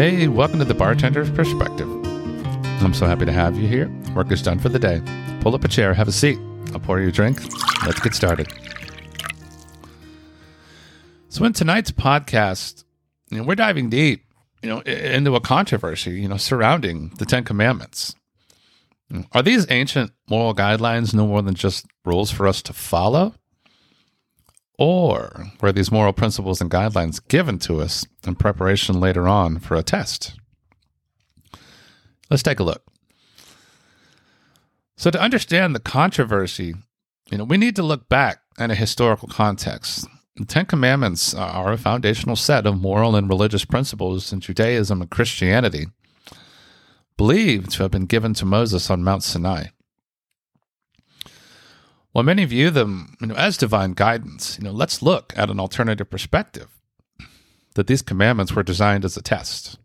Hey, welcome to the Bartender's Perspective. I'm so happy to have you here. Work is done for the day. Pull up a chair, have a seat. I'll pour you a drink. Let's get started. So, in tonight's podcast, you know, we're diving deep, you know, into a controversy, you know, surrounding the Ten Commandments. Are these ancient moral guidelines no more than just rules for us to follow? Or were these moral principles and guidelines given to us in preparation later on for a test? Let's take a look. So, to understand the controversy, you know, we need to look back in a historical context. The Ten Commandments are a foundational set of moral and religious principles in Judaism and Christianity, believed to have been given to Moses on Mount Sinai. While many view them you know, as divine guidance, you know, let's look at an alternative perspective that these commandments were designed as a test,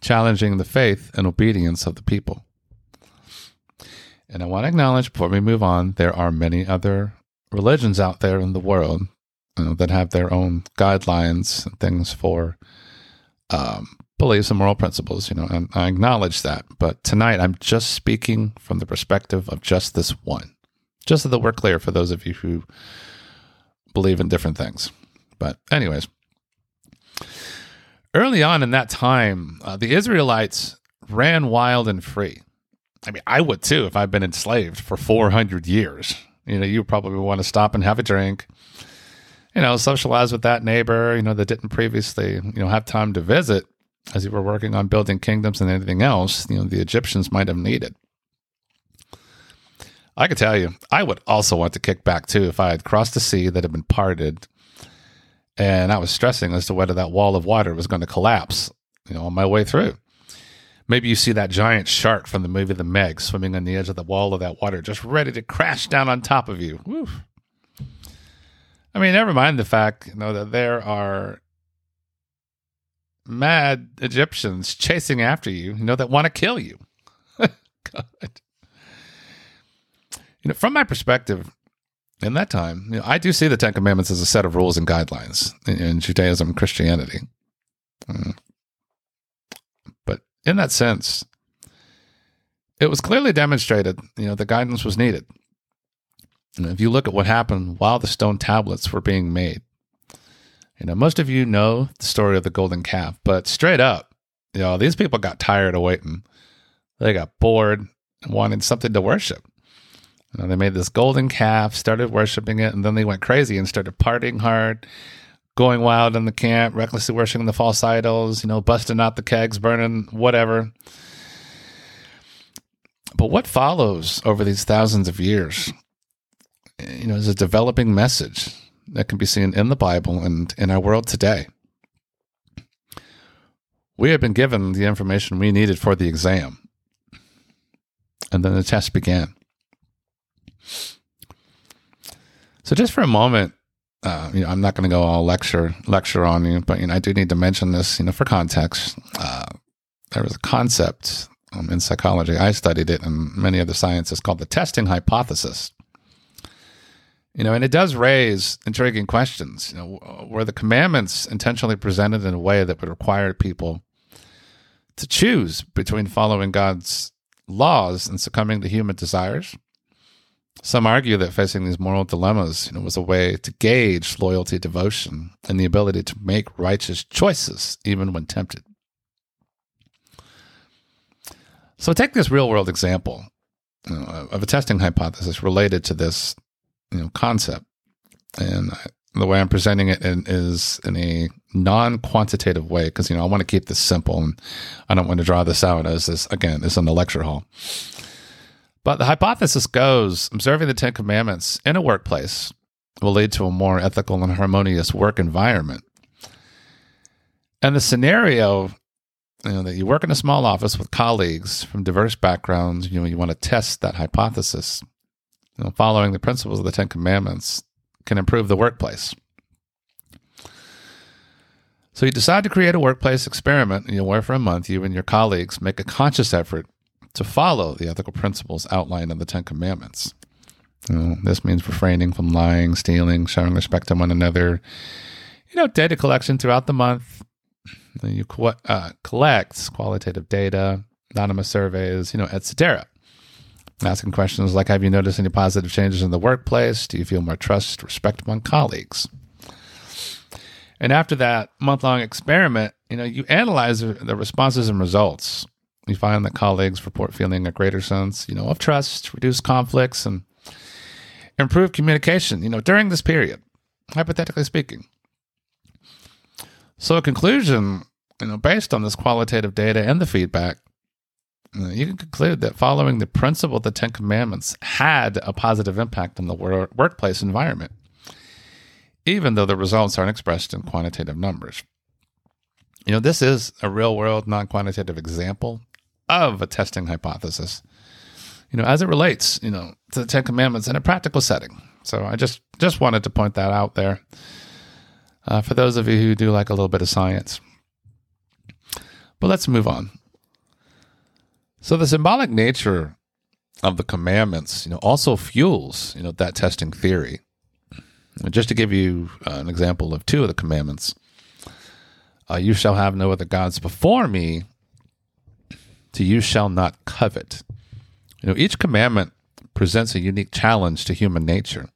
challenging the faith and obedience of the people. And I want to acknowledge before we move on, there are many other religions out there in the world you know, that have their own guidelines and things for um, beliefs and moral principles. You know, and I acknowledge that. But tonight, I'm just speaking from the perspective of just this one just so that we're clear for those of you who believe in different things. But, anyways, early on in that time, uh, the Israelites ran wild and free. I mean, I would too if I'd been enslaved for 400 years. You know, you probably want to stop and have a drink, you know, socialize with that neighbor, you know, that didn't previously, you know, have time to visit as you were working on building kingdoms and anything else, you know, the Egyptians might have needed. I could tell you, I would also want to kick back too if I had crossed a sea that had been parted and I was stressing as to whether that wall of water was going to collapse, you know, on my way through. Maybe you see that giant shark from the movie The Meg swimming on the edge of the wall of that water, just ready to crash down on top of you. Woo. I mean, never mind the fact, you know, that there are mad Egyptians chasing after you, you know, that want to kill you. God. Know, from my perspective, in that time, you know, I do see the Ten Commandments as a set of rules and guidelines in, in Judaism and Christianity. Mm. But in that sense, it was clearly demonstrated, you know, the guidance was needed. And if you look at what happened while the stone tablets were being made, you know, most of you know the story of the golden calf, but straight up, you know, these people got tired of waiting. They got bored and wanted something to worship. They made this golden calf, started worshiping it, and then they went crazy and started partying hard, going wild in the camp, recklessly worshiping the false idols, you know, busting out the kegs, burning whatever. But what follows over these thousands of years, you know, is a developing message that can be seen in the Bible and in our world today. We had been given the information we needed for the exam, and then the test began. So just for a moment, uh, you know, I'm not going to go all lecture lecture on you, but you know, I do need to mention this, you know, for context. Uh, there was a concept um, in psychology. I studied it in many other sciences called the testing hypothesis. You know, and it does raise intriguing questions. You know, were the commandments intentionally presented in a way that would require people to choose between following God's laws and succumbing to human desires? Some argue that facing these moral dilemmas you know, was a way to gauge loyalty, devotion, and the ability to make righteous choices even when tempted. So, take this real world example you know, of a testing hypothesis related to this you know, concept. And the way I'm presenting it in, is in a non quantitative way because, you know, I want to keep this simple and I don't want to draw this out as this, again, is in the lecture hall. But the hypothesis goes observing the Ten Commandments in a workplace will lead to a more ethical and harmonious work environment. And the scenario, you know, that you work in a small office with colleagues from diverse backgrounds, you know, you want to test that hypothesis. You know, following the principles of the Ten Commandments can improve the workplace. So you decide to create a workplace experiment, and you know, where for a month you and your colleagues make a conscious effort to follow the ethical principles outlined in the Ten Commandments. You know, this means refraining from lying, stealing, showing respect to one another, you know, data collection throughout the month, You co- uh, collect qualitative data, anonymous surveys, you know, etc. Asking questions like Have you noticed any positive changes in the workplace? Do you feel more trust, respect among colleagues? And after that month long experiment, you know, you analyze the responses and results. You find that colleagues report feeling a greater sense, you know, of trust, reduced conflicts, and improved communication, you know, during this period, hypothetically speaking. So, a conclusion, you know, based on this qualitative data and the feedback, you can conclude that following the principle of the Ten Commandments had a positive impact on the wor- workplace environment, even though the results aren't expressed in quantitative numbers. You know, this is a real world, non quantitative example of a testing hypothesis, you know, as it relates, you know, to the Ten Commandments in a practical setting. So I just just wanted to point that out there uh, for those of you who do like a little bit of science. But let's move on. So the symbolic nature of the commandments, you know, also fuels, you know, that testing theory. Just to give you uh, an example of two of the commandments, uh, you shall have no other gods before me. To you shall not covet. You know, each commandment presents a unique challenge to human nature.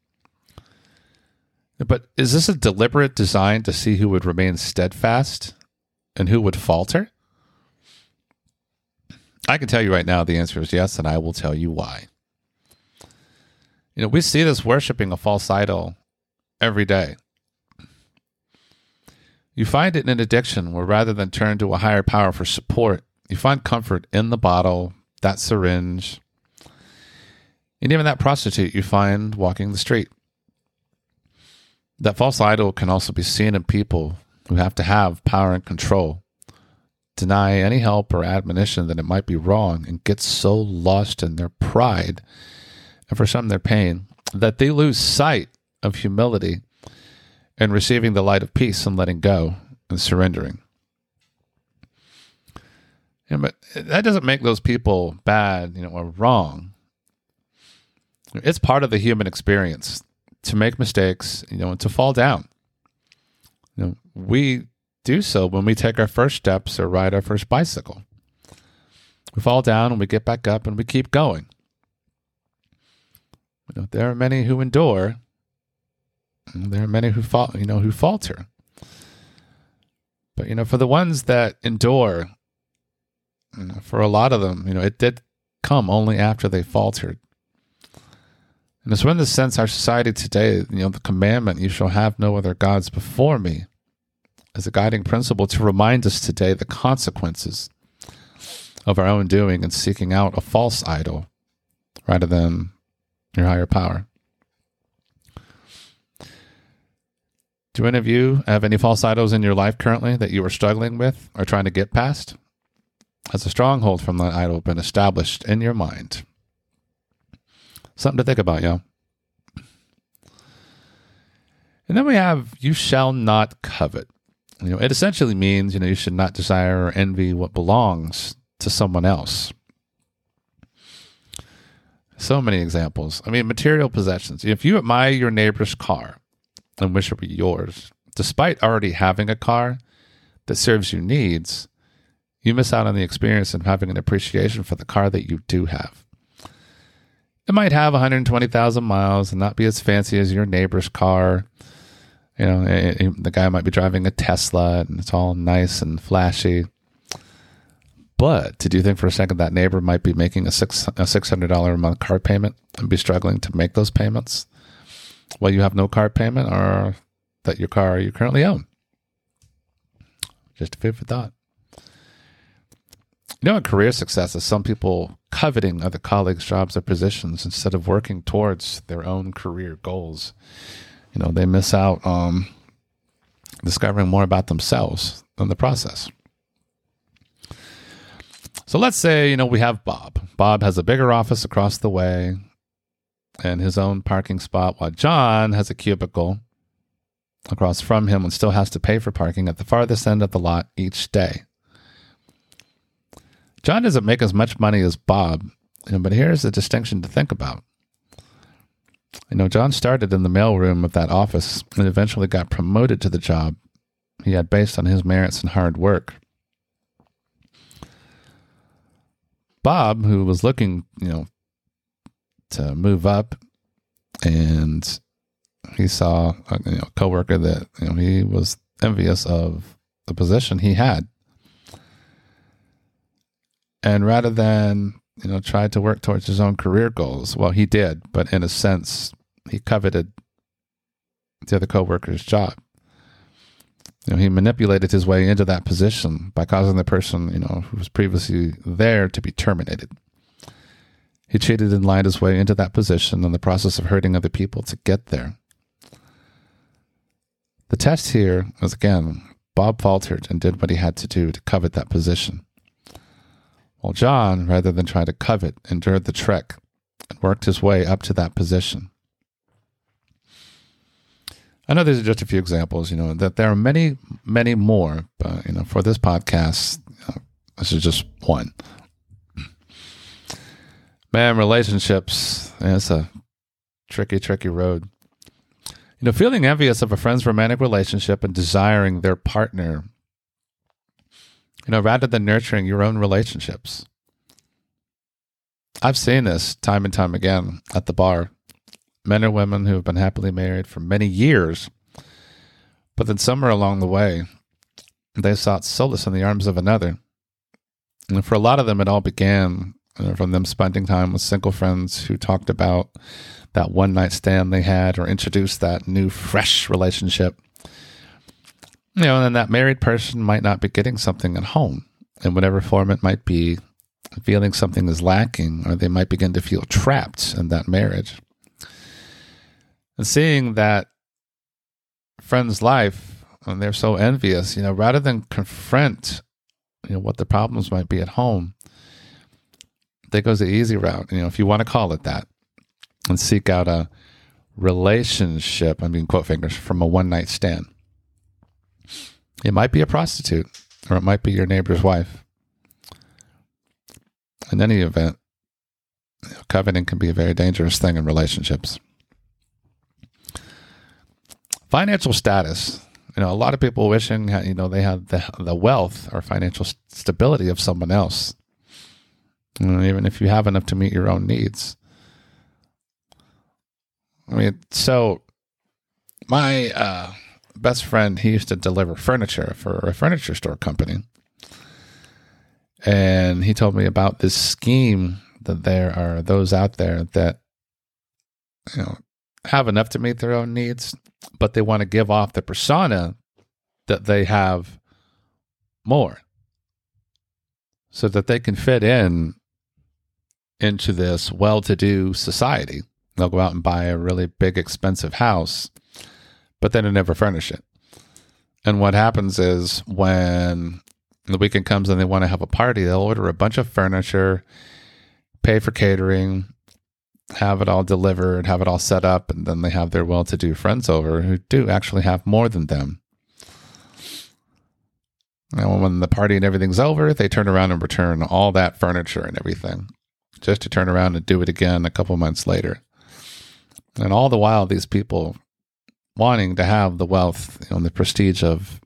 But is this a deliberate design to see who would remain steadfast and who would falter? I can tell you right now the answer is yes, and I will tell you why. You know, we see this worshiping a false idol every day. You find it in addiction where rather than turn to a higher power for support, you find comfort in the bottle, that syringe, and even that prostitute you find walking the street. That false idol can also be seen in people who have to have power and control deny any help or admonition that it might be wrong and get so lost in their pride and for some their pain that they lose sight of humility and receiving the light of peace and letting go and surrendering. But that doesn't make those people bad, you know, or wrong. It's part of the human experience to make mistakes, you know, and to fall down. You know, we do so when we take our first steps or ride our first bicycle. We fall down and we get back up and we keep going. You know, there are many who endure. there are many who fall, you know, who falter. But you know, for the ones that endure, know, for a lot of them, you know, it did come only after they faltered. And it's in the sense our society today, you know, the commandment, you shall have no other gods before me, as a guiding principle to remind us today the consequences of our own doing and seeking out a false idol rather than your higher power. Do any of you have any false idols in your life currently that you are struggling with or trying to get past? Has a stronghold from that idol been established in your mind? Something to think about, y'all. And then we have, you shall not covet. You know, it essentially means, you know, you should not desire or envy what belongs to someone else. So many examples. I mean, material possessions. If you admire your neighbor's car and wish it were yours, despite already having a car that serves your needs, you miss out on the experience of having an appreciation for the car that you do have. It might have 120,000 miles and not be as fancy as your neighbor's car you know, it, it, the guy might be driving a Tesla and it's all nice and flashy. But did you think for a second that neighbor might be making a six a six hundred dollar a month car payment and be struggling to make those payments while you have no car payment or that your car you currently own? Just a food for thought. You know, in career success is some people coveting other colleagues' jobs or positions instead of working towards their own career goals you know, they miss out on discovering more about themselves in the process. So let's say, you know, we have Bob. Bob has a bigger office across the way and his own parking spot, while John has a cubicle across from him and still has to pay for parking at the farthest end of the lot each day. John doesn't make as much money as Bob, but here's a distinction to think about. You know, John started in the mailroom of that office and eventually got promoted to the job he had based on his merits and hard work. Bob, who was looking, you know, to move up, and he saw a you know, coworker that you know he was envious of the position he had, and rather than you know try to work towards his own career goals, well, he did, but in a sense, he coveted the other coworker's job. You know, he manipulated his way into that position by causing the person, you know, who was previously there to be terminated. He cheated and lied his way into that position in the process of hurting other people to get there. The test here was again, Bob faltered and did what he had to do to covet that position. While John, rather than try to covet, endured the trek and worked his way up to that position. I know these are just a few examples, you know, that there are many, many more, but, you know, for this podcast, you know, this is just one. Man, relationships, it's a tricky, tricky road. You know, feeling envious of a friend's romantic relationship and desiring their partner, you know, rather than nurturing your own relationships. I've seen this time and time again at the bar men or women who have been happily married for many years, but then somewhere along the way, they sought solace in the arms of another. And for a lot of them, it all began from them spending time with single friends who talked about that one night stand they had or introduced that new, fresh relationship. You know, and then that married person might not be getting something at home in whatever form it might be, feeling something is lacking, or they might begin to feel trapped in that marriage. And seeing that friend's life and they're so envious, you know, rather than confront, you know, what the problems might be at home, they goes the easy route, you know, if you want to call it that, and seek out a relationship, I mean, quote fingers, from a one night stand. It might be a prostitute, or it might be your neighbor's wife. In any event, coveting can be a very dangerous thing in relationships. Financial status. You know, a lot of people wishing, you know, they had the, the wealth or financial stability of someone else. You know, even if you have enough to meet your own needs. I mean, so my uh, best friend, he used to deliver furniture for a furniture store company. And he told me about this scheme that there are those out there that, you know, have enough to meet their own needs, but they want to give off the persona that they have more so that they can fit in into this well to do society. They'll go out and buy a really big, expensive house, but then they never furnish it. And what happens is when the weekend comes and they want to have a party, they'll order a bunch of furniture, pay for catering, have it all delivered, have it all set up, and then they have their well to do friends over who do actually have more than them. And when the party and everything's over, they turn around and return all that furniture and everything, just to turn around and do it again a couple months later. And all the while, these people wanting to have the wealth you know, and the prestige of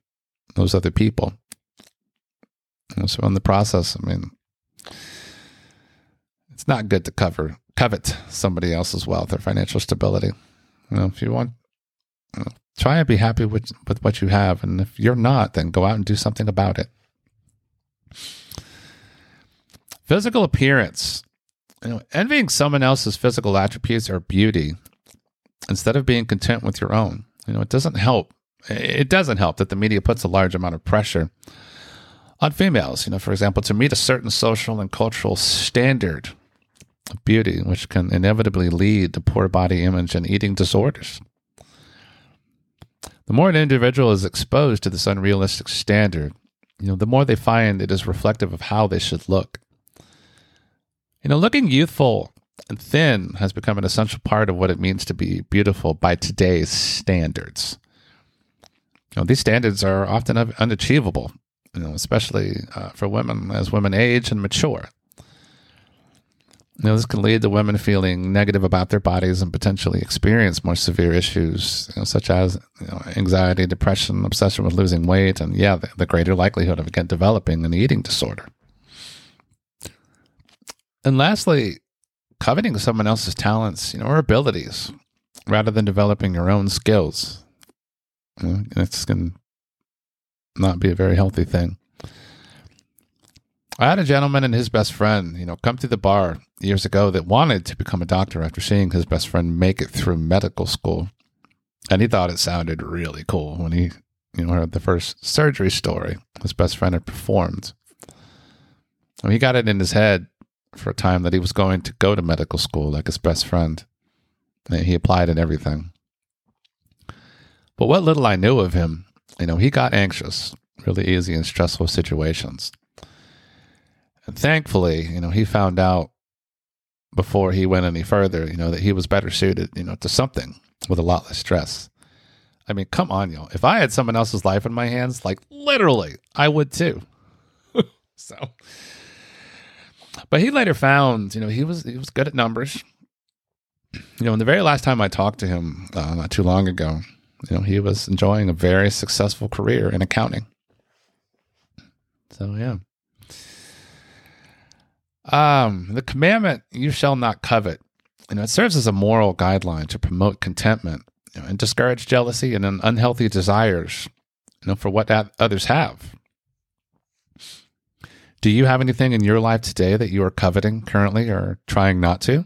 those other people. And so, in the process, I mean, it's not good to cover covet somebody else's wealth or financial stability. You know, if you want, you know, try and be happy with with what you have, and if you're not, then go out and do something about it. Physical appearance. You know, envying someone else's physical attributes or beauty instead of being content with your own. You know, it doesn't help. It doesn't help that the media puts a large amount of pressure on females, you know, for example, to meet a certain social and cultural standard of beauty, which can inevitably lead to poor body image and eating disorders. The more an individual is exposed to this unrealistic standard, you know, the more they find it is reflective of how they should look. You know, looking youthful thin has become an essential part of what it means to be beautiful by today's standards. You know, these standards are often unachievable, you know, especially uh, for women as women age and mature. You know, this can lead to women feeling negative about their bodies and potentially experience more severe issues, you know, such as you know, anxiety, depression, obsession with losing weight, and yeah, the, the greater likelihood of again developing an eating disorder. And lastly, coveting someone else's talents, you know, or abilities, rather than developing your own skills. Know, it's going to not be a very healthy thing. I had a gentleman and his best friend, you know, come to the bar years ago that wanted to become a doctor after seeing his best friend make it through medical school. And he thought it sounded really cool when he, you know, heard the first surgery story his best friend had performed. And he got it in his head for a time that he was going to go to medical school like his best friend. And he applied and everything. But what little I knew of him, you know, he got anxious really easy in stressful situations. And thankfully, you know, he found out before he went any further, you know, that he was better suited, you know, to something with a lot less stress. I mean, come on, y'all. If I had someone else's life in my hands, like literally, I would too. so, but he later found, you know, he was he was good at numbers. You know, and the very last time I talked to him, uh, not too long ago, you know, he was enjoying a very successful career in accounting. So yeah. Um, the commandment, you shall not covet, you know, it serves as a moral guideline to promote contentment you know, and discourage jealousy and unhealthy desires, you know, for what others have. Do you have anything in your life today that you are coveting currently or trying not to?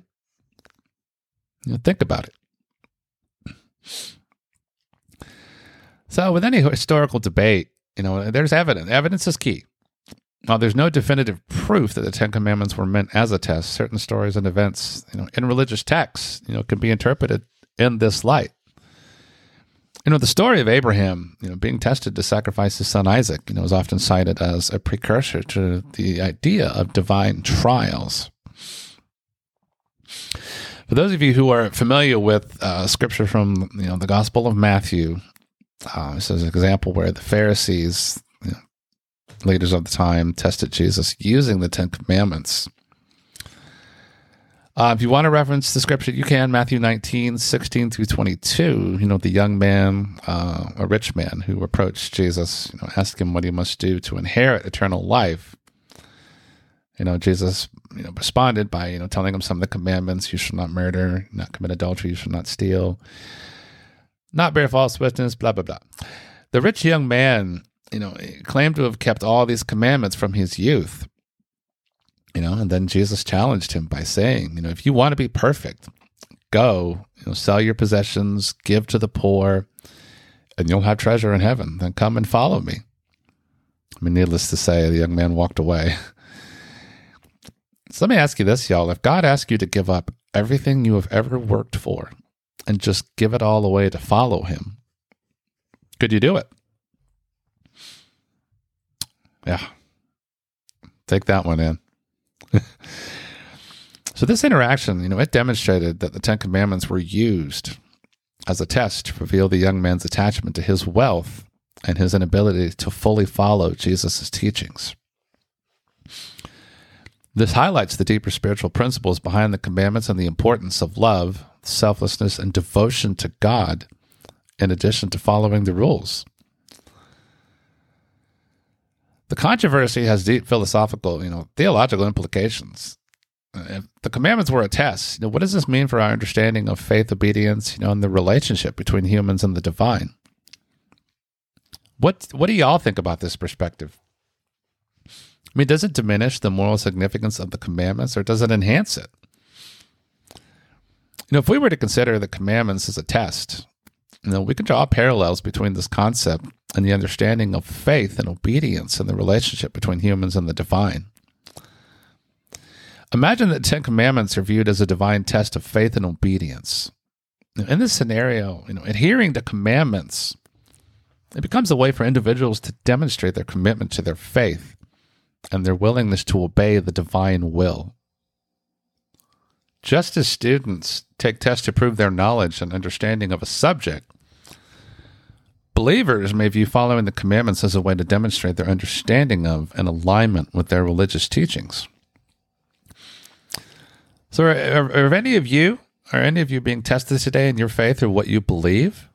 You know, think about it. So, with any historical debate, you know, there's evidence. Evidence is key. While there's no definitive proof that the Ten Commandments were meant as a test, certain stories and events, you know, in religious texts, you know, can be interpreted in this light. You know, the story of Abraham, you know, being tested to sacrifice his son Isaac, you know, is often cited as a precursor to the idea of divine trials. For those of you who are familiar with uh, scripture from, you know, the Gospel of Matthew, uh, this is an example where the Pharisees, leaders of the time tested Jesus using the Ten Commandments. Uh, if you want to reference the scripture, you can. Matthew 19, 16 through 22. You know, the young man, uh, a rich man who approached Jesus, you know, asked him what he must do to inherit eternal life. You know, Jesus, you know, responded by, you know, telling him some of the commandments. You shall not murder, not commit adultery, you shall not steal, not bear false witness, blah, blah, blah. The rich young man you know, claimed to have kept all these commandments from his youth. You know, and then Jesus challenged him by saying, you know, if you want to be perfect, go, you know, sell your possessions, give to the poor, and you'll have treasure in heaven. Then come and follow me. I mean, needless to say, the young man walked away. So let me ask you this, y'all. If God asked you to give up everything you have ever worked for and just give it all away to follow him, could you do it? Yeah. Take that one in. so this interaction, you know, it demonstrated that the Ten Commandments were used as a test to reveal the young man's attachment to his wealth and his inability to fully follow Jesus' teachings. This highlights the deeper spiritual principles behind the commandments and the importance of love, selflessness, and devotion to God, in addition to following the rules. The controversy has deep philosophical, you know, theological implications. Uh, if the commandments were a test, you know, what does this mean for our understanding of faith, obedience, you know, and the relationship between humans and the divine? What What do y'all think about this perspective? I mean, does it diminish the moral significance of the commandments, or does it enhance it? You know, if we were to consider the commandments as a test, you know, we can draw parallels between this concept and the understanding of faith and obedience and the relationship between humans and the divine. Imagine that Ten Commandments are viewed as a divine test of faith and obedience. In this scenario, you know, adhering to commandments, it becomes a way for individuals to demonstrate their commitment to their faith and their willingness to obey the divine will. Just as students take tests to prove their knowledge and understanding of a subject, Believers may view following the commandments as a way to demonstrate their understanding of and alignment with their religious teachings. So, are, are, are any of you, are any of you being tested today in your faith or what you believe?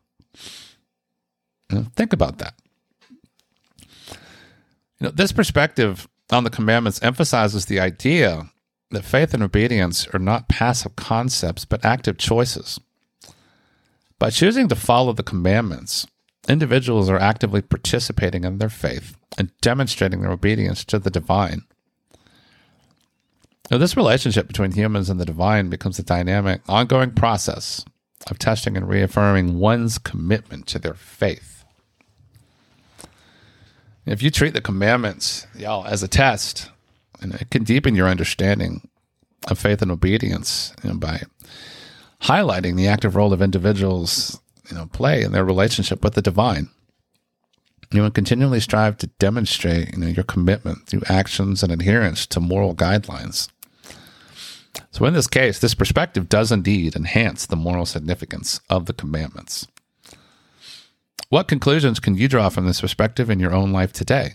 You know, think about that. You know, this perspective on the commandments emphasizes the idea that faith and obedience are not passive concepts, but active choices. By choosing to follow the commandments, individuals are actively participating in their faith and demonstrating their obedience to the divine. Now, this relationship between humans and the divine becomes a dynamic, ongoing process of testing and reaffirming one's commitment to their faith. If you treat the commandments, y'all, as a test, and it can deepen your understanding of faith and obedience by highlighting the active role of individuals, you know, play in their relationship with the divine. You know, continually strive to demonstrate, you know, your commitment through actions and adherence to moral guidelines. So, in this case, this perspective does indeed enhance the moral significance of the commandments. What conclusions can you draw from this perspective in your own life today?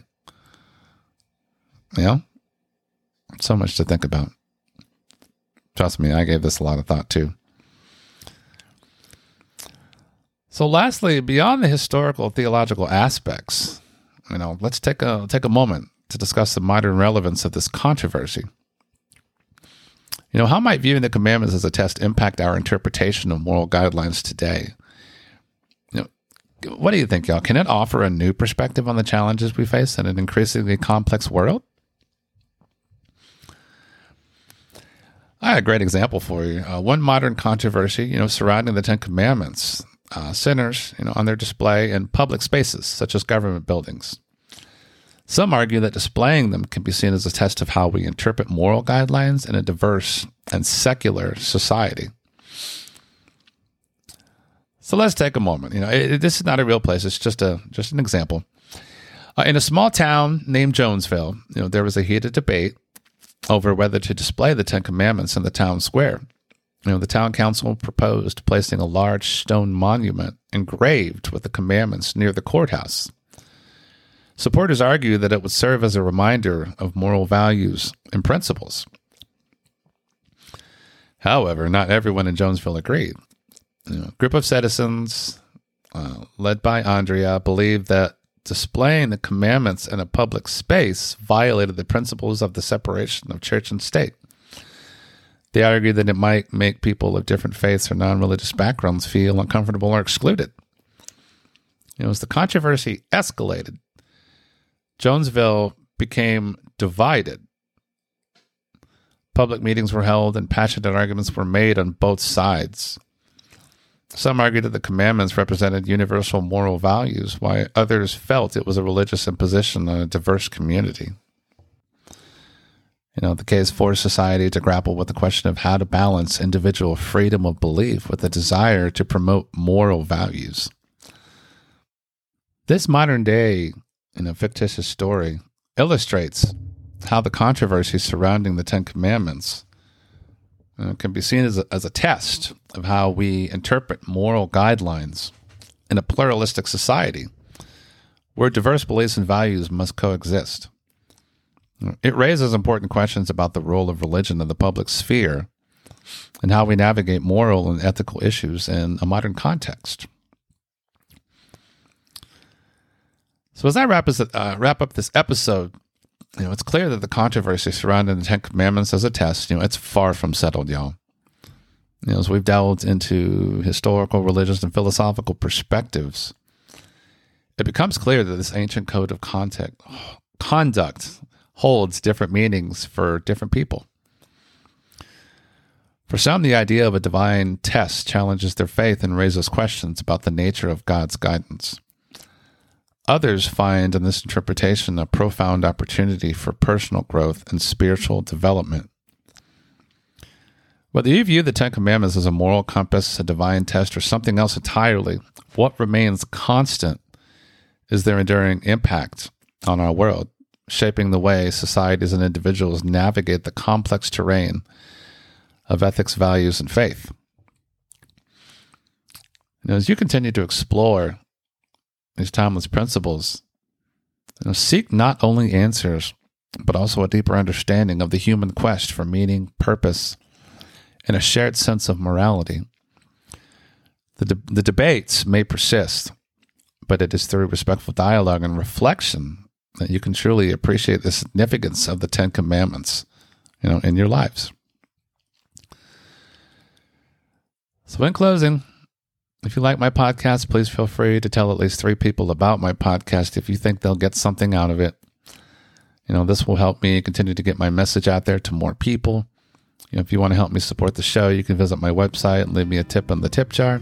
You know, so much to think about. Trust me, I gave this a lot of thought too. So, lastly, beyond the historical theological aspects, you know, let's take a take a moment to discuss the modern relevance of this controversy. You know, how might viewing the commandments as a test impact our interpretation of moral guidelines today? You know, what do you think, y'all? Can it offer a new perspective on the challenges we face in an increasingly complex world? I had a great example for you. Uh, one modern controversy, you know, surrounding the Ten Commandments, uh, sinners, you know, on their display in public spaces such as government buildings. Some argue that displaying them can be seen as a test of how we interpret moral guidelines in a diverse and secular society. So let's take a moment. You know, it, this is not a real place; it's just a just an example. Uh, in a small town named Jonesville, you know, there was a heated debate over whether to display the Ten Commandments in the town square. You know, the town council proposed placing a large stone monument engraved with the commandments near the courthouse. Supporters argue that it would serve as a reminder of moral values and principles. However, not everyone in Jonesville agreed. You know, a group of citizens, uh, led by Andrea, believed that displaying the commandments in a public space violated the principles of the separation of church and state. They argued that it might make people of different faiths or non religious backgrounds feel uncomfortable or excluded. You know, as the controversy escalated, Jonesville became divided. Public meetings were held and passionate arguments were made on both sides. Some argued that the commandments represented universal moral values, while others felt it was a religious imposition on a diverse community. You know, the case forced society to grapple with the question of how to balance individual freedom of belief with the desire to promote moral values. This modern day in a fictitious story illustrates how the controversy surrounding the Ten Commandments uh, can be seen as a, as a test of how we interpret moral guidelines in a pluralistic society where diverse beliefs and values must coexist. It raises important questions about the role of religion in the public sphere and how we navigate moral and ethical issues in a modern context. So as I wrap, uh, wrap up this episode, you know, it's clear that the controversy surrounding the Ten Commandments as a test, you know, it's far from settled, y'all. You know, as we've delved into historical, religious, and philosophical perspectives, it becomes clear that this ancient code of contact, conduct holds different meanings for different people. For some, the idea of a divine test challenges their faith and raises questions about the nature of God's guidance. Others find in this interpretation a profound opportunity for personal growth and spiritual development. Whether you view the Ten Commandments as a moral compass, a divine test, or something else entirely, what remains constant is their enduring impact on our world, shaping the way societies and individuals navigate the complex terrain of ethics, values, and faith. And as you continue to explore these timeless principles, you know, seek not only answers, but also a deeper understanding of the human quest for meaning, purpose, and a shared sense of morality. The, de- the debates may persist, but it is through respectful dialogue and reflection you can truly appreciate the significance of the Ten Commandments, you know, in your lives. So, in closing, if you like my podcast, please feel free to tell at least three people about my podcast if you think they'll get something out of it. You know, this will help me continue to get my message out there to more people. You know, if you want to help me support the show, you can visit my website and leave me a tip on the tip jar.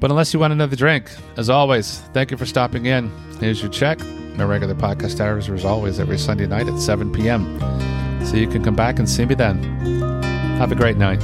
But unless you want another drink, as always, thank you for stopping in. Here's your check. My regular podcast hours are as always every Sunday night at 7 p.m. So you can come back and see me then. Have a great night.